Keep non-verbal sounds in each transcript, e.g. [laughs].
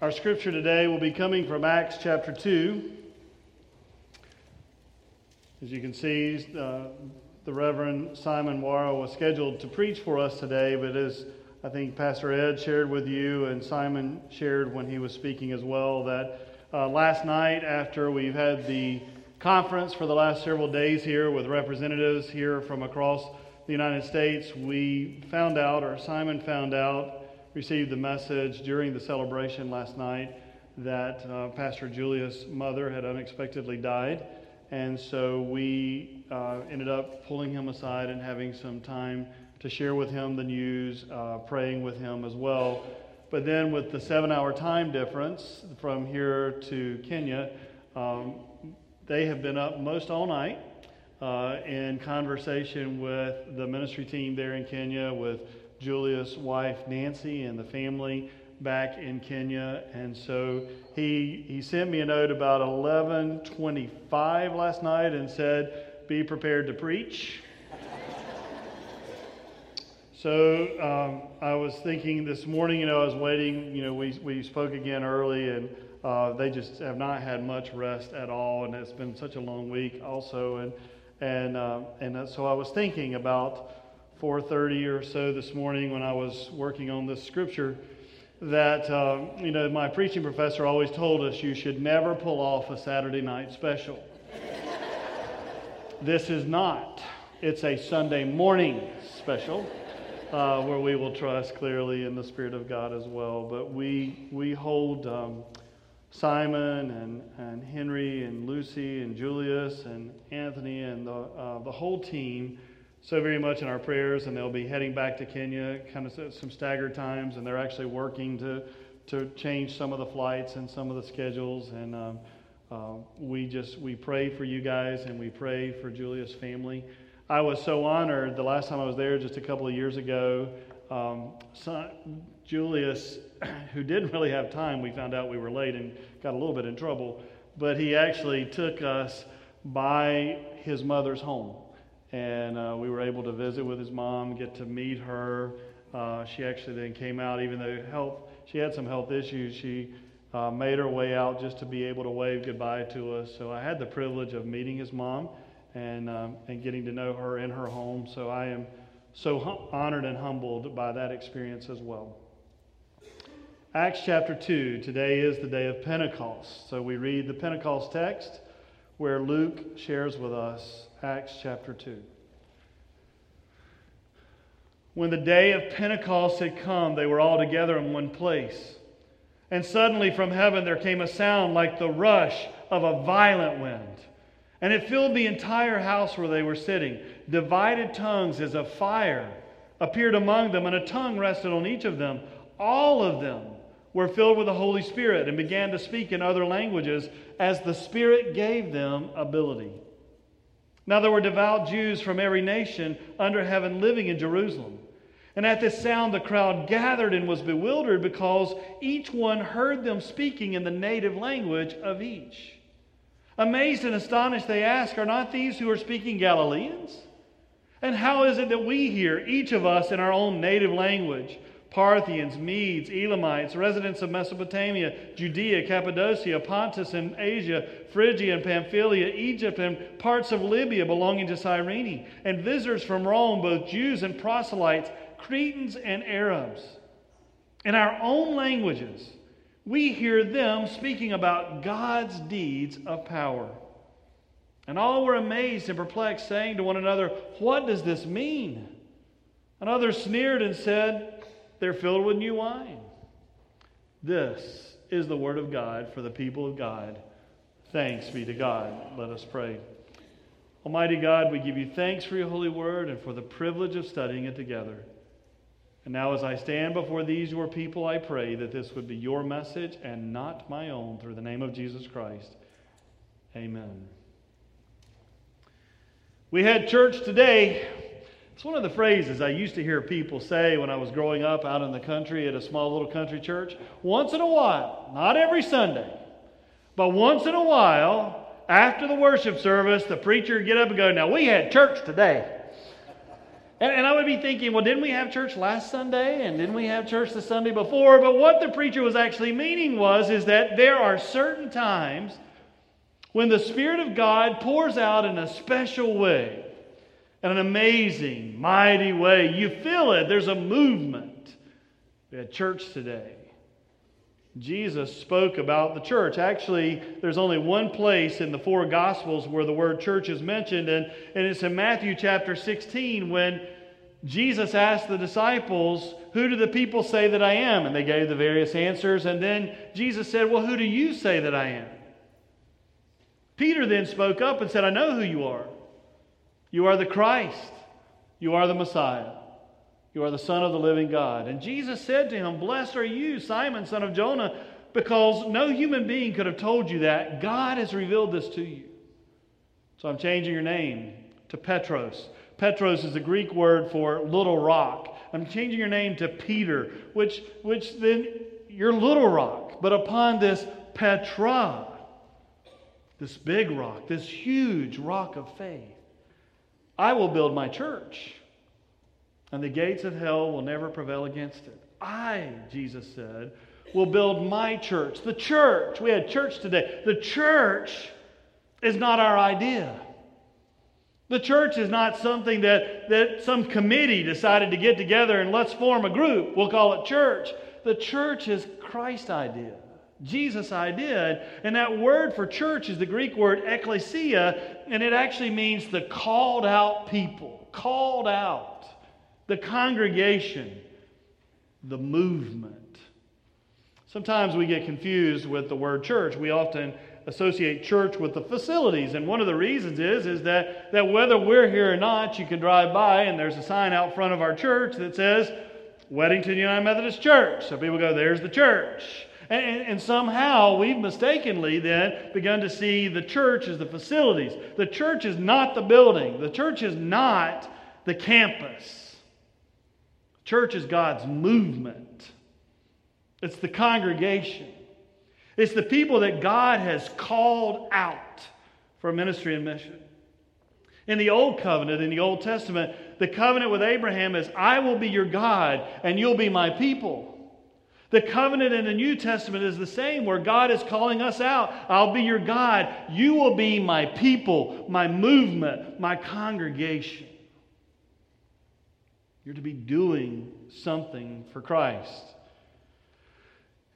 Our scripture today will be coming from Acts chapter 2. As you can see, uh, the Reverend Simon Wara was scheduled to preach for us today, but as I think Pastor Ed shared with you and Simon shared when he was speaking as well, that uh, last night, after we've had the conference for the last several days here with representatives here from across the United States, we found out, or Simon found out, received the message during the celebration last night that uh, Pastor Julius' mother had unexpectedly died. And so we uh, ended up pulling him aside and having some time to share with him the news, uh, praying with him as well. But then, with the seven hour time difference from here to Kenya, um, they have been up most all night uh, in conversation with the ministry team there in Kenya, with Julius' wife Nancy and the family back in Kenya. And so he, he sent me a note about 11:25 last night and said, "Be prepared to preach." [laughs] so um, I was thinking this morning, you know, I was waiting. You know, we we spoke again early, and uh, they just have not had much rest at all, and it's been such a long week also, and and uh, and so I was thinking about 4:30 or so this morning when I was working on this scripture that uh, you know my preaching professor always told us you should never pull off a Saturday night special. this is not. It's a Sunday morning special. Uh, where we will trust clearly in the Spirit of God as well. But we, we hold um, Simon and, and Henry and Lucy and Julius and Anthony and the, uh, the whole team so very much in our prayers, and they'll be heading back to Kenya, kind of some staggered times, and they're actually working to, to change some of the flights and some of the schedules. And um, uh, we just we pray for you guys, and we pray for Julius' family. I was so honored the last time I was there, just a couple of years ago. Um, son, Julius, [clears throat] who didn't really have time, we found out we were late and got a little bit in trouble, but he actually took us by his mother's home and uh, we were able to visit with his mom, get to meet her. Uh, she actually then came out, even though health, she had some health issues. She uh, made her way out just to be able to wave goodbye to us. So I had the privilege of meeting his mom and um, and getting to know her in her home. So I am so hum- honored and humbled by that experience as well. Acts chapter 2. Today is the day of Pentecost. So we read the Pentecost text where Luke shares with us Acts chapter 2. When the day of Pentecost had come, they were all together in one place. And suddenly from heaven there came a sound like the rush of a violent wind. And it filled the entire house where they were sitting. Divided tongues as of fire appeared among them, and a tongue rested on each of them. All of them were filled with the Holy Spirit and began to speak in other languages as the Spirit gave them ability. Now there were devout Jews from every nation under heaven living in Jerusalem. And at this sound, the crowd gathered and was bewildered because each one heard them speaking in the native language of each. Amazed and astonished, they asked, Are not these who are speaking Galileans? And how is it that we hear, each of us, in our own native language? Parthians, Medes, Elamites, residents of Mesopotamia, Judea, Cappadocia, Pontus and Asia, Phrygia and Pamphylia, Egypt, and parts of Libya belonging to Cyrene, and visitors from Rome, both Jews and proselytes, Cretans and Arabs. In our own languages, we hear them speaking about God's deeds of power. And all were amazed and perplexed, saying to one another, What does this mean? And others sneered and said, they're filled with new wine. This is the word of God for the people of God. Thanks be to God. Let us pray. Almighty God, we give you thanks for your holy word and for the privilege of studying it together. And now, as I stand before these, your people, I pray that this would be your message and not my own through the name of Jesus Christ. Amen. We had church today it's one of the phrases I used to hear people say when I was growing up out in the country at a small little country church. Once in a while, not every Sunday, but once in a while, after the worship service, the preacher would get up and go, Now, we had church today. And, and I would be thinking, well, didn't we have church last Sunday? And didn't we have church the Sunday before? But what the preacher was actually meaning was is that there are certain times when the Spirit of God pours out in a special way, in an amazing, mighty way. You feel it. There's a movement. We had church today. Jesus spoke about the church. Actually, there's only one place in the four Gospels where the word church is mentioned, and, and it's in Matthew chapter 16 when Jesus asked the disciples, Who do the people say that I am? And they gave the various answers. And then Jesus said, Well, who do you say that I am? Peter then spoke up and said, I know who you are. You are the Christ. You are the Messiah. You are the Son of the living God. And Jesus said to him, Blessed are you, Simon, son of Jonah, because no human being could have told you that. God has revealed this to you. So I'm changing your name to Petros. Petros is the Greek word for little rock. I'm changing your name to Peter, which, which then you're little rock. But upon this Petra, this big rock, this huge rock of faith, I will build my church and the gates of hell will never prevail against it. I, Jesus said, will build my church. The church, we had church today. The church is not our idea. The church is not something that, that some committee decided to get together and let's form a group. We'll call it church. The church is Christ's idea, Jesus' idea. And that word for church is the Greek word ekklesia, and it actually means the called out people. Called out the congregation, the movement. Sometimes we get confused with the word church. We often associate church with the facilities. And one of the reasons is, is that, that whether we're here or not, you can drive by and there's a sign out front of our church that says Weddington United Methodist Church. So people go, there's the church. And, and, somehow we've mistakenly then begun to see the church as the facilities. The church is not the building, the church is not the campus. Church is God's movement, it's the congregation, it's the people that God has called out for ministry and mission. In the Old Covenant, in the Old Testament, the covenant with Abraham is, I will be your God and you'll be my people. The covenant in the New Testament is the same, where God is calling us out. I'll be your God. You will be my people, my movement, my congregation. You're to be doing something for Christ.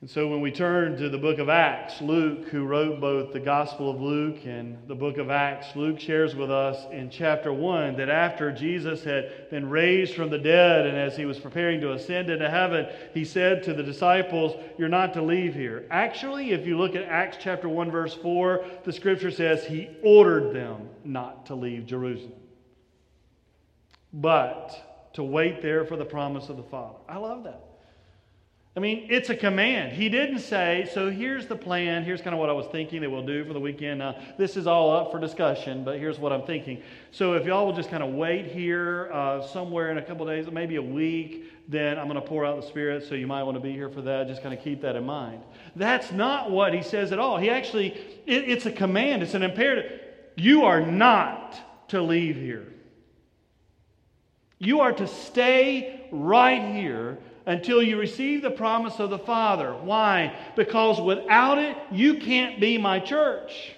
And so when we turn to the book of Acts, Luke, who wrote both the Gospel of Luke and the book of Acts, Luke shares with us in chapter 1 that after Jesus had been raised from the dead and as he was preparing to ascend into heaven, he said to the disciples, You're not to leave here. Actually, if you look at Acts chapter 1, verse 4, the scripture says he ordered them not to leave Jerusalem. But to wait there for the promise of the Father. I love that. I mean, it's a command. He didn't say, so here's the plan. Here's kind of what I was thinking that we'll do for the weekend. Uh, this is all up for discussion, but here's what I'm thinking. So if y'all will just kind of wait here uh, somewhere in a couple days, maybe a week, then I'm going to pour out the Spirit, so you might want to be here for that. Just kind of keep that in mind. That's not what he says at all. He actually, it, it's a command, it's an imperative. You are not to leave here. You are to stay right here until you receive the promise of the Father. Why? Because without it, you can't be my church.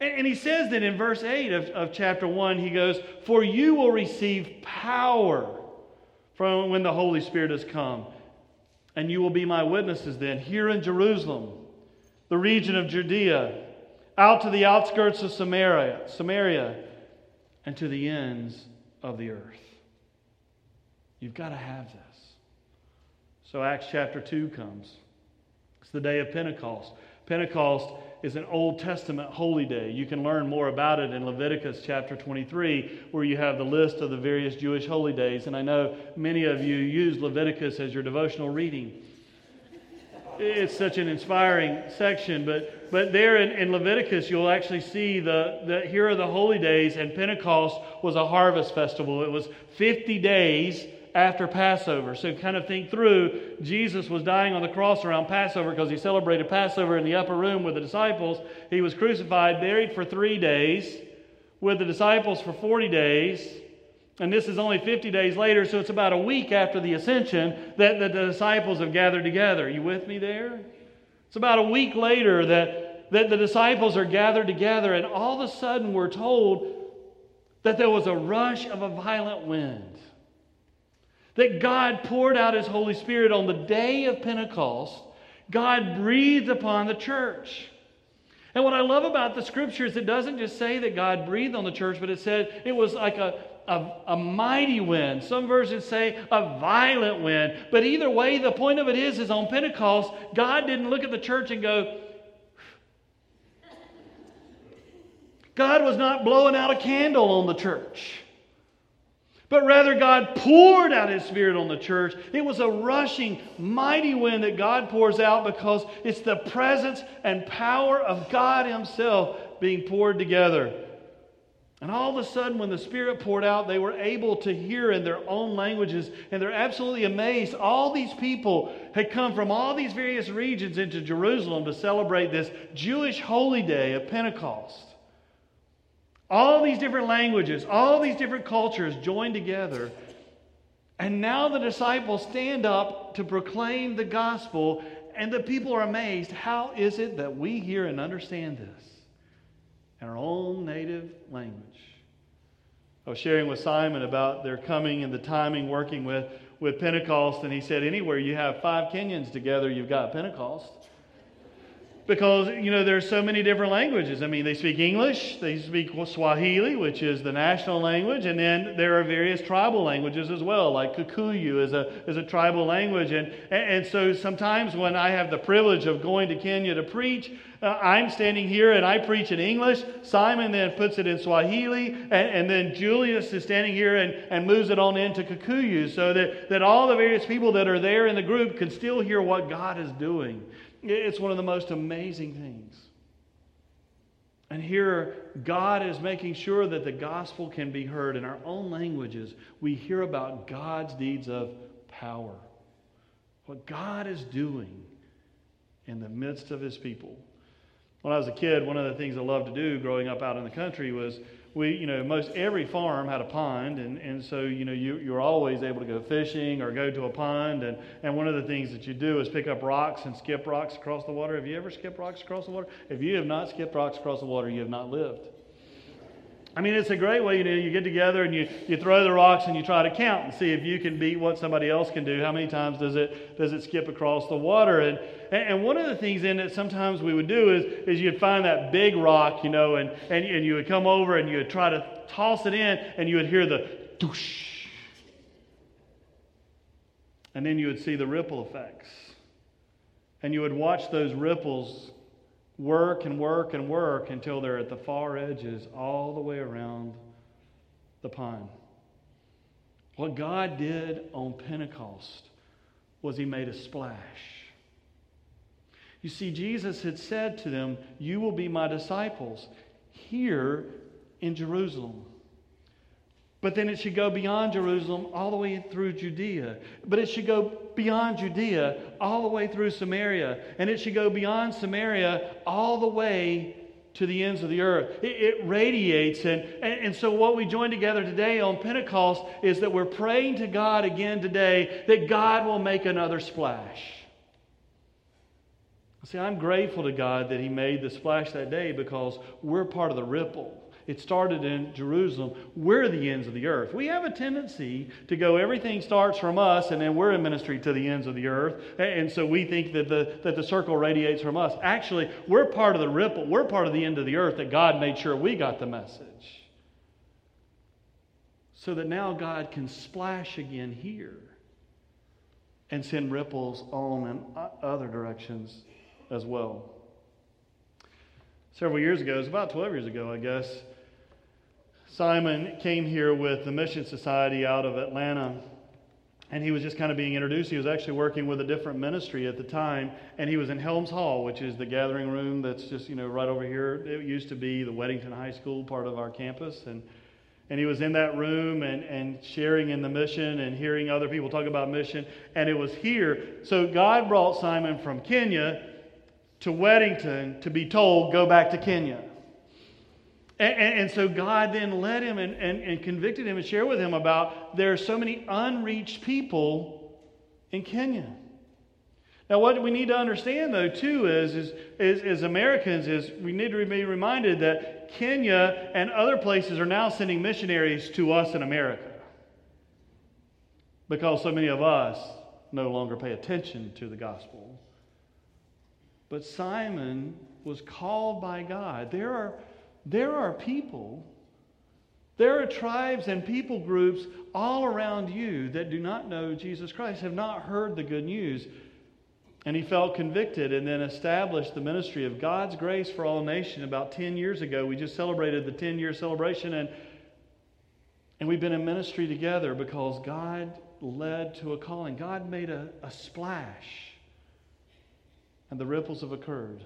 And, and, he says that in verse 8 of, of chapter 1, he goes, For you will receive power from when the Holy Spirit has come. And you will be my witnesses then here in Jerusalem, the region of Judea, out to the outskirts of Samaria, Samaria, and to the ends of the earth. You've got to have this. So Acts chapter 2 comes. It's the day of Pentecost. Pentecost is an Old Testament holy day. You can learn more about it in Leviticus chapter 23, where you have the list of the various Jewish holy days. And I know many of you use Leviticus as your devotional reading it's such an inspiring section. But, but there in, in, Leviticus, you'll actually see the, the here are the holy days, and Pentecost was a harvest festival. It was 50 days after Passover. So kind of think through Jesus was dying on the cross around Passover because he celebrated Passover in the upper room with the disciples. He was crucified, buried for three days with the disciples for 40 days. And this is only 50 days later, so it's about a week after the ascension that, the disciples have gathered together. Are you with me there? It's about a week later that, that the disciples are gathered together, and all of a sudden we're told that there was a rush of a violent wind. That God poured out His Holy Spirit on the day of Pentecost. God breathed upon the church. And what I love about the scriptures, it doesn't just say that God breathed on the church, but it said it was like a, a, a, mighty wind. Some versions say a violent wind. But either way, the point of it is, is on Pentecost, God didn't look at the church and go, God was not blowing out a candle on the church. But rather, God poured out His Spirit on the church. It was a rushing, mighty wind that God pours out because it's the presence and power of God Himself being poured together. And all of a sudden, when the Spirit poured out, they were able to hear in their own languages, and they're absolutely amazed. All these people had come from all these various regions into Jerusalem to celebrate this Jewish holy day of Pentecost. All these different languages, all these different cultures joined together. And now the disciples stand up to proclaim the gospel, and the people are amazed. How is it that we hear and understand this in our own native language? I was sharing with Simon about their coming and the timing working with, with Pentecost, and he said, Anywhere you have five Kenyans together, you've got Pentecost because you know there's so many different languages. I mean, they speak English, they speak Swahili, which is the national language, and then there are various tribal languages as well, like Kikuyu is a is a tribal language, and and so sometimes when I have the privilege of going to Kenya to preach. Uh, I'm standing here and I preach in English. Simon then puts it in Swahili, and, and then Julius is standing here and, and moves it on into Kikuyu so that, that all the various people that are there in the group can still hear what God is doing. It's one of the most amazing things. And here, God is making sure that the gospel can be heard in our own languages. We hear about God's deeds of power, what God is doing in the midst of his people. When I was a kid, one of the things I loved to do growing up out in the country was we, you know, most every farm had a pond, and, and so, you know, you, you're always able to go fishing or go to a pond. And, and one of the things that you do is pick up rocks and skip rocks across the water. Have you ever skipped rocks across the water? If you have not skipped rocks across the water, you have not lived. I mean, it's a great way, you know, you get together and you, you throw the rocks and you try to count and see if you can beat what somebody else can do. How many times does it, does it skip across the water? And, and one of the things in it sometimes we would do is, is you'd find that big rock, you know, and, and, and you would come over and you would try to toss it in and you would hear the doosh. And then you would see the ripple effects. And you would watch those ripples work and work and work until they're at the far edges, all the way around the pond. What God did on Pentecost was He made a splash. You see, Jesus had said to them, You will be my disciples here in Jerusalem. But then it should go beyond Jerusalem all the way through Judea. But it should go beyond Judea all the way through Samaria. And it should go beyond Samaria all the way to the ends of the earth. It, it radiates. And, and, and so, what we join together today on Pentecost is that we're praying to God again today that God will make another splash. See, I'm grateful to God that He made the splash that day because we're part of the ripple. It started in Jerusalem. We're the ends of the earth. We have a tendency to go, everything starts from us, and then we're in ministry to the ends of the earth. And so we think that the, that the circle radiates from us. Actually, we're part of the ripple. We're part of the end of the earth that God made sure we got the message. So that now God can splash again here and send ripples on in other directions as well. Several years ago, it was about 12 years ago, I guess, Simon came here with the Mission Society out of Atlanta, and he was just kind of being introduced. He was actually working with a different ministry at the time, and he was in Helms Hall, which is the gathering room that's just, you know, right over here. It used to be the Weddington High School part of our campus, and and he was in that room and, and sharing in the mission and hearing other people talk about mission. And it was here. So God brought Simon from Kenya to Weddington to be told, go back to Kenya. And, and, and, so God then led him and, and, and convicted him and shared with him about there are so many unreached people in Kenya. Now, what we need to understand, though, too, is, is, is, as Americans, is we need to be reminded that Kenya and other places are now sending missionaries to us in America because so many of us no longer pay attention to the gospel. But Simon was called by God. There are, there are people, there are tribes and people groups all around you that do not know Jesus Christ, have not heard the good news. And he felt convicted and then established the ministry of God's grace for all nation about 10 years ago. We just celebrated the 10 year celebration, and, and we've been in ministry together because God led to a calling. God made a, a splash, and the ripples have occurred.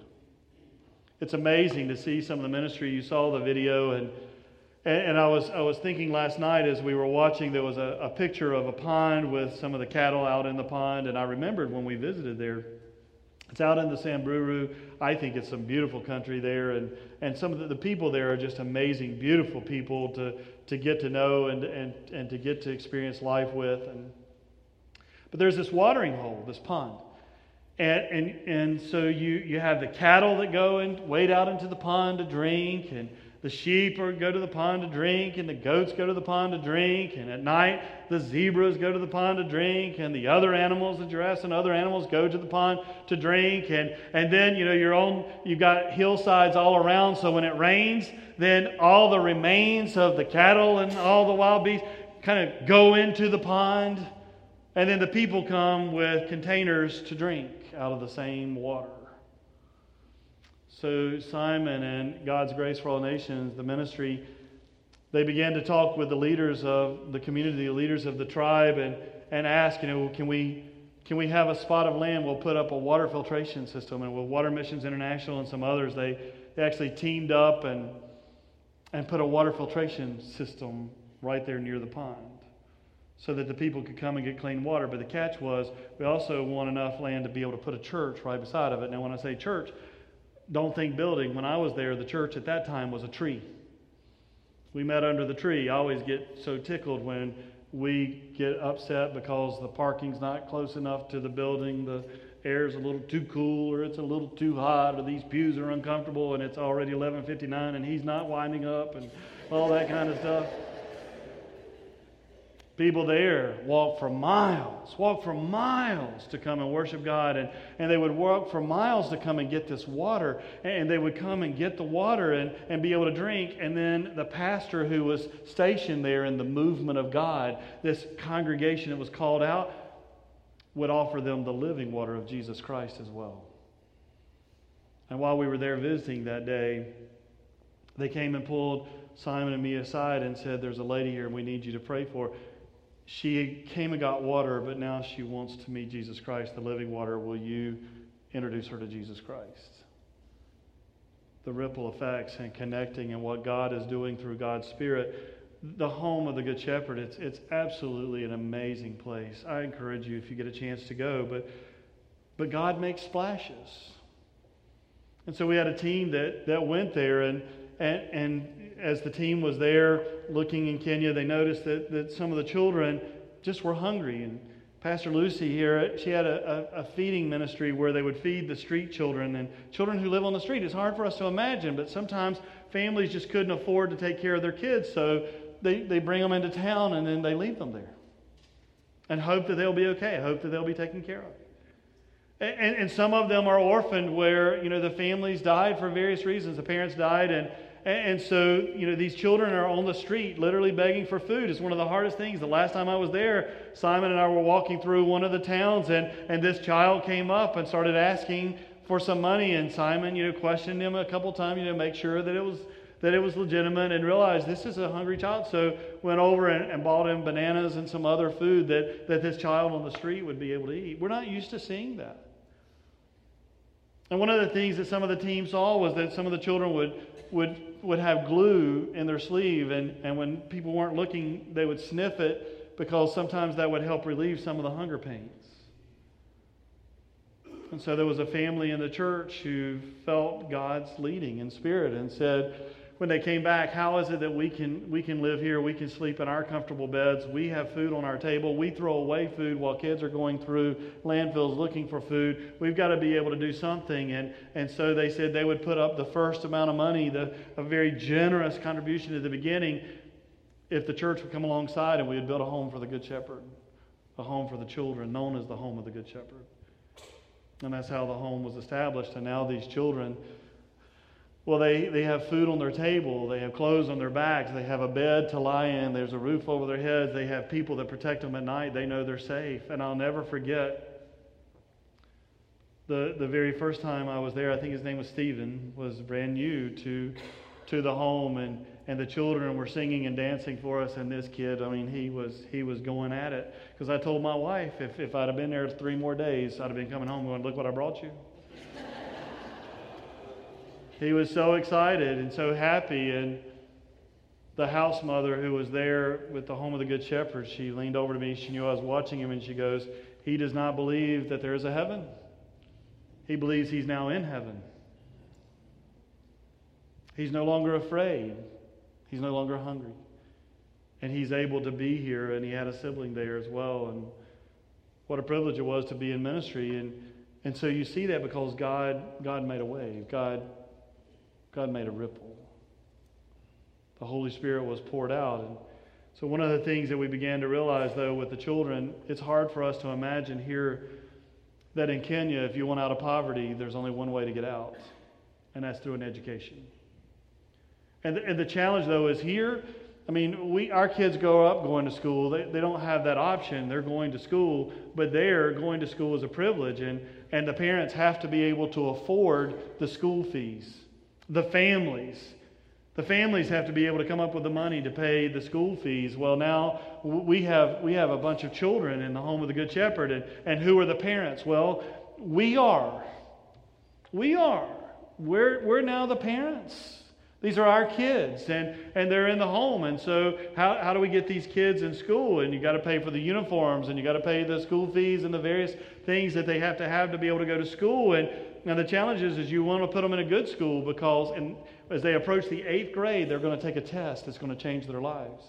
It's amazing to see some of the ministry. You saw the video, and, and, and I, was, I was thinking last night as we were watching, there was a, a picture of a pond with some of the cattle out in the pond, and I remembered when we visited there. It's out in the Samburu. I think it's some beautiful country there, and, and some of the, the, people there are just amazing, beautiful people to, to get to know and, and, and to get to experience life with. And, but there's this watering hole, this pond. And, and, and so you, you have the cattle that go and wade out into the pond to drink, and the sheep are, go to the pond to drink, and the goats go to the pond to drink, and at night the zebras go to the pond to drink, and the other animals, the giraffes and other animals go to the pond to drink, and, and then you know your own you've got hillsides all around, so when it rains, then all the remains of the cattle and all the wild beasts kind of go into the pond, and then the people come with containers to drink out of the same water. So, Simon and God's Grace for All Nations, the ministry, they began to talk with the leaders of the community, the leaders of the tribe, and, and ask, you know, can we, can we have a spot of land? We'll put up a water filtration system. And with Water Missions International and some others, they, they actually teamed up and, and put a water filtration system right there near the pond so that the people could come and get clean water. But the catch was we also want enough land to be able to put a church right beside of it. Now, when I say church, don't think building. When I was there, the church at that time was a tree. We met under the tree. I always get so tickled when we get upset because the parking's not close enough to the building, the air's a little too cool, or it's a little too hot, or these pews are uncomfortable, and it's already 11:59, and he's not winding up, and all that kind of stuff. People there walk for miles, walk for miles to come and worship God. And, and they would walk for miles to come and get this water. And they would come and get the water and, and be able to drink. And then the pastor who was stationed there in the movement of God, this congregation that was called out, would offer them the living water of Jesus Christ as well. And while we were there visiting that day, they came and pulled Simon and me aside and said, There's a lady here we need you to pray for she came and got water, but now she wants to meet Jesus Christ, the living water. Will you introduce her to Jesus Christ? The ripple effects and connecting and what God is doing through God's Spirit. The home of the Good Shepherd, it's, it's absolutely an amazing place. I encourage you if you get a chance to go, but, but God makes splashes. And so we had a team that, that went there, and, and, and as the team was there looking in Kenya, they noticed that, that some of the children just were hungry. And Pastor Lucy here, she had a, a, a, feeding ministry where they would feed the street children and children who live on the street. It's hard for us to imagine, but sometimes families just couldn't afford to take care of their kids, so they, they bring them into town and then they leave them there and hope that they'll be okay, hope that they'll be taken care of. And, and some of them are orphaned where, you know, the families died for various reasons. The parents died and and, so, you know, these children are on the street literally begging for food. It's one of the hardest things. The last time I was there, Simon and I were walking through one of the towns, and, and this child came up and started asking for some money. And Simon, you know, questioned him a couple times, you know, make sure that it was that it was legitimate and realized this is a hungry child. So went over and, and bought him bananas and some other food that, that this child on the street would be able to eat. We're not used to seeing that. And one of the things that some of the team saw was that some of the children would, would would have glue in their sleeve, and, and when people weren't looking, they would sniff it because sometimes that would help relieve some of the hunger pains. And so there was a family in the church who felt God's leading in spirit and said, when they came back, how is it that we can, we can live here? We can sleep in our comfortable beds. We have food on our table. We throw away food while kids are going through landfills looking for food. We've got to be able to do something. And, and so they said they would put up the first amount of money, the, a very generous contribution at the beginning, if the church would come alongside and we would build a home for the Good Shepherd, a home for the children, known as the home of the Good Shepherd. And that's how the home was established. And now these children well, they, they have food on their table, they have clothes on their backs, they have a bed to lie in, there's a roof over their heads, they have people that protect them at night, they know they're safe. And I'll never forget the, the very first time I was there, I think his name was Stephen, was brand new to, to the home, and, and the children were singing and dancing for us. And this kid, I mean, he was, he was going at it. Because I told my wife, if, if I'd have been there three more days, I'd have been coming home going, Look what I brought you. He was so excited and so happy. And the house mother who was there with the home of the Good Shepherd, she leaned over to me. She knew I was watching him, and she goes, He does not believe that there is a heaven. He believes he's now in heaven. He's no longer afraid. He's no longer hungry. And he's able to be here, and he had a sibling there as well. And what a privilege it was to be in ministry. And, and so you see that because God, God made a way. God God made a ripple. The Holy Spirit was poured out. And so, one of the things that we began to realize, though, with the children, it's hard for us to imagine here that in Kenya, if you want out of poverty, there's only one way to get out, and that's through an education. And the, and the challenge, though, is here. I mean, we, our kids grow up going to school. They, they don't have that option. They're going to school, but they're going to school is a privilege, and, and the parents have to be able to afford the school fees the families. The families have to be able to come up with the money to pay the school fees. Well, now we have, we have a bunch of children in the home of the Good Shepherd. And, and who are the parents? Well, we are. We are. We're, we're now the parents. These are our kids, and, and they're in the home. And so, how, how do we get these kids in school? And you got to pay for the uniforms, and you got to pay the school fees and the various things that they have to have to be able to go to school. And now the challenge is, is you want to put them in a good school because in, as they approach the eighth grade, they're going to take a test that's going to change their lives.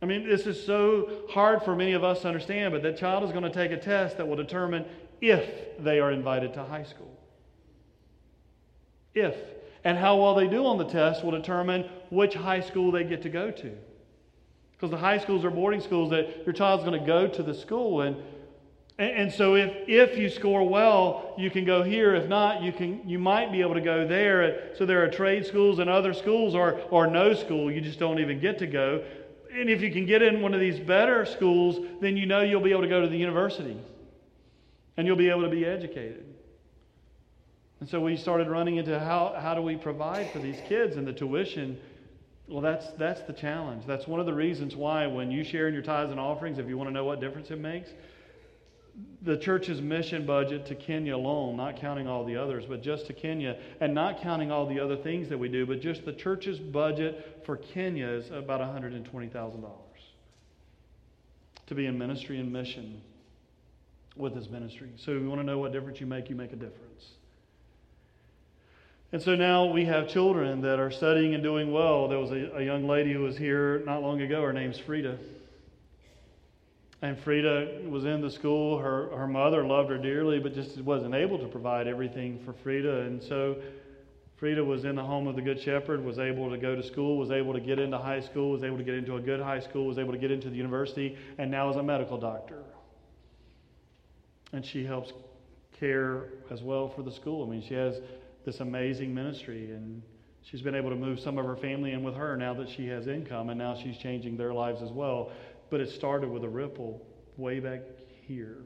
I mean, this is so hard for many of us to understand, but that child is going to take a test that will determine if they are invited to high school. If. And how well they do on the test will determine which high school they get to go to. Because the high schools are boarding schools that your child's going to go to the school. And, and, so if, if you score well, you can go here. If not, you, can, you might be able to go there. So there are trade schools and other schools or, or no school. You just don't even get to go. And if you can get in one of these better schools, then you know you'll be able to go to the university. And you'll be able to be educated. And so we started running into how, how do we provide for these kids and the tuition. Well, that's, that's the challenge. That's one of the reasons why when you share in your tithes and offerings, if you want to know what difference it makes, the church's mission budget to Kenya alone, not counting all the others, but just to Kenya, and not counting all the other things that we do, but just the church's budget for Kenya is about $120,000 to be in ministry and mission with his ministry. So if you want to know what difference you make, you make a difference. And so now we have children that are studying and doing well. There was a, a young lady who was here not long ago. Her name's Frida. And Frida was in the school. Her, her mother loved her dearly, but just wasn't able to provide everything for Frida. And so Frida was in the home of the Good Shepherd, was able to go to school, was able to get into high school, was able to get into a good high school, was able to get into the university, and now is a medical doctor. And she helps care as well for the school. I mean, she has this amazing ministry. And she's been able to move some of her family in with her now that she has income, and now she's changing their lives as well. But it started with a ripple way back here.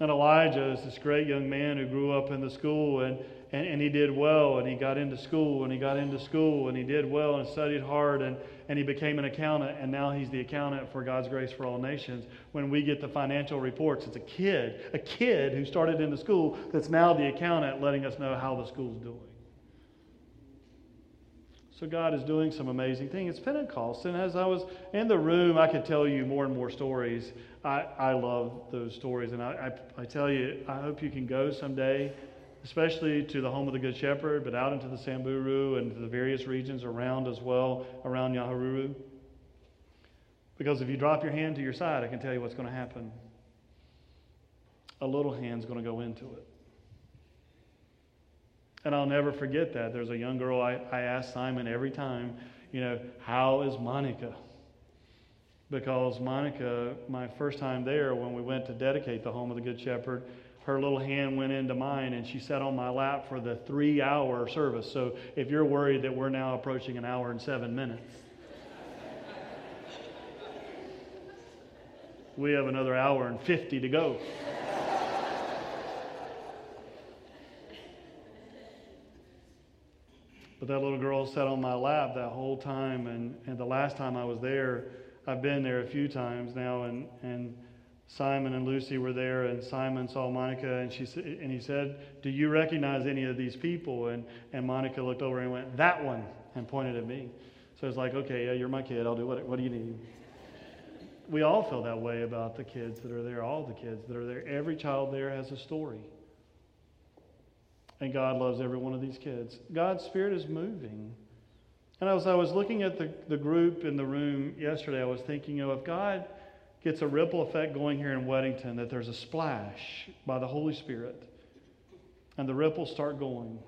And Elijah is this great young man who grew up in the school and and, and he did well, and he got into school, and he got into school, and he did well, and studied hard, and, and he became an accountant, and now he's the accountant for God's Grace for All Nations. When we get the financial reports, it's a kid, a kid who started in the school that's now the accountant letting us know how the school's doing. So God is doing some amazing things. It's Pentecost. And as I was in the room, I could tell you more and more stories. I, I love those stories. And I, I, I tell you, I hope you can go someday especially to the home of the Good Shepherd, but out into the Samburu and to the various regions around as well, around Nyahururu. Because if you drop your hand to your side, I can tell you what's going to happen. A little hand's going to go into it. And I'll never forget that. There's a young girl I, I ask Simon every time, you know, how is Monica? Because Monica, my first time there, when we went to dedicate the home of the Good Shepherd, her little hand went into mine and she sat on my lap for the three hour service. So if you're worried that we're now approaching an hour and seven minutes, we have another hour and 50 to go. But that little girl sat on my lap that whole time. And, and the last time I was there, I've been there a few times now, and, and Simon and Lucy were there, and Simon saw Monica, and, she, and he said, Do you recognize any of these people? And, and Monica looked over and went, That one, and pointed at me. So it's like, Okay, yeah, you're my kid. I'll do what, what do you need? We all feel that way about the kids that are there, all the kids that are there. Every child there has a story. And God loves every one of these kids. God's Spirit is moving. And as I was looking at the, the group in the room yesterday, I was thinking, you know, if God gets a ripple effect going here in Weddington, that there's a splash by the Holy Spirit, and the ripples start going.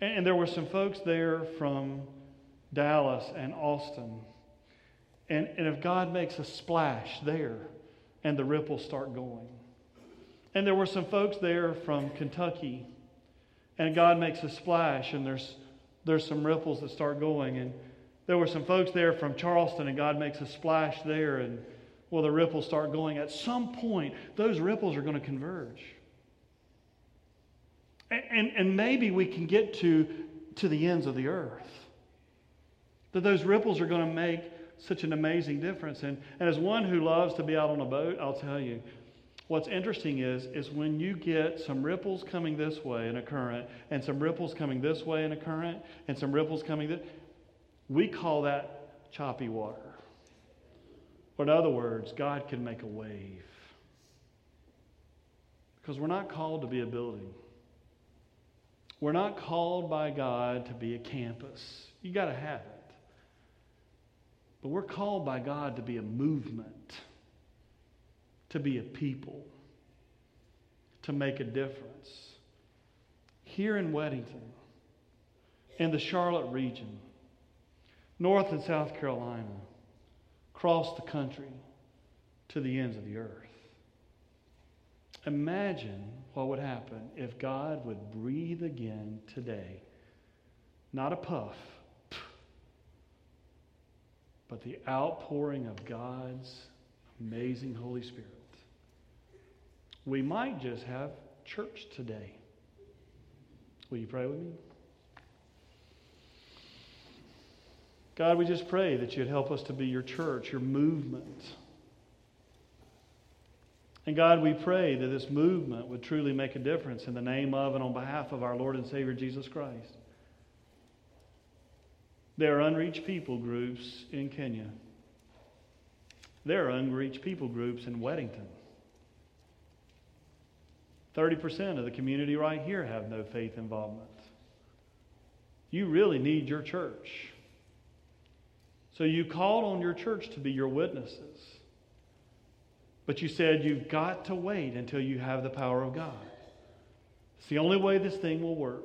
And, and there were some folks there from Dallas and Austin. And, and if God makes a splash there, and the ripples start going. And there were some folks there from Kentucky, and God makes a splash, and there's there's some ripples that start going. And there were some folks there from Charleston, and God makes a splash there, and well, the ripples start going. At some point, those ripples are going to converge. And, and, and maybe we can get to, to the ends of the earth. That those ripples are going to make such an amazing difference. And, and as one who loves to be out on a boat, I'll tell you, What's interesting is, is when you get some ripples coming this way in a current, and some ripples coming this way in a current, and some ripples coming this, we call that choppy water. Or in other words, God can make a wave. Because we're not called to be a building. We're not called by God to be a campus. You got to have it. But we're called by God to be a movement to be a people, to make a difference. Here in Weddington, in the Charlotte region, North and South Carolina, across the country, to the ends of the earth. Imagine what would happen if God would breathe again today. Not a puff, but the outpouring of God's amazing Holy Spirit we might just have church today. Will you pray with me? God, we just pray that you'd help us to be your church, your movement. And God, we pray that this movement would truly make a difference in the name of and on behalf of our Lord and Savior Jesus Christ. There are unreached people groups in Kenya. There are unreached people groups in Weddington. 30% of the community right here have no faith involvement. You really need your church. So you called on your church to be your witnesses. But you said you've got to wait until you have the power of God. It's the only way this thing will work.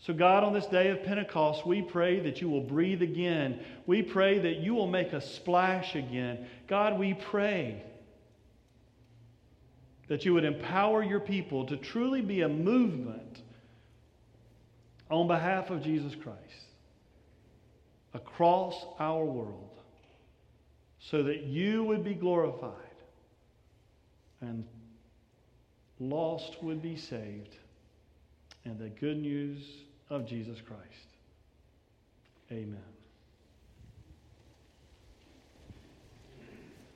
So, God, on this day of Pentecost, we pray that you will breathe again. We pray that you will make a splash again. God, we pray that you would empower your people to truly be a movement on behalf of Jesus Christ across our world so that you would be glorified and lost would be saved and the good news of Jesus Christ. Amen.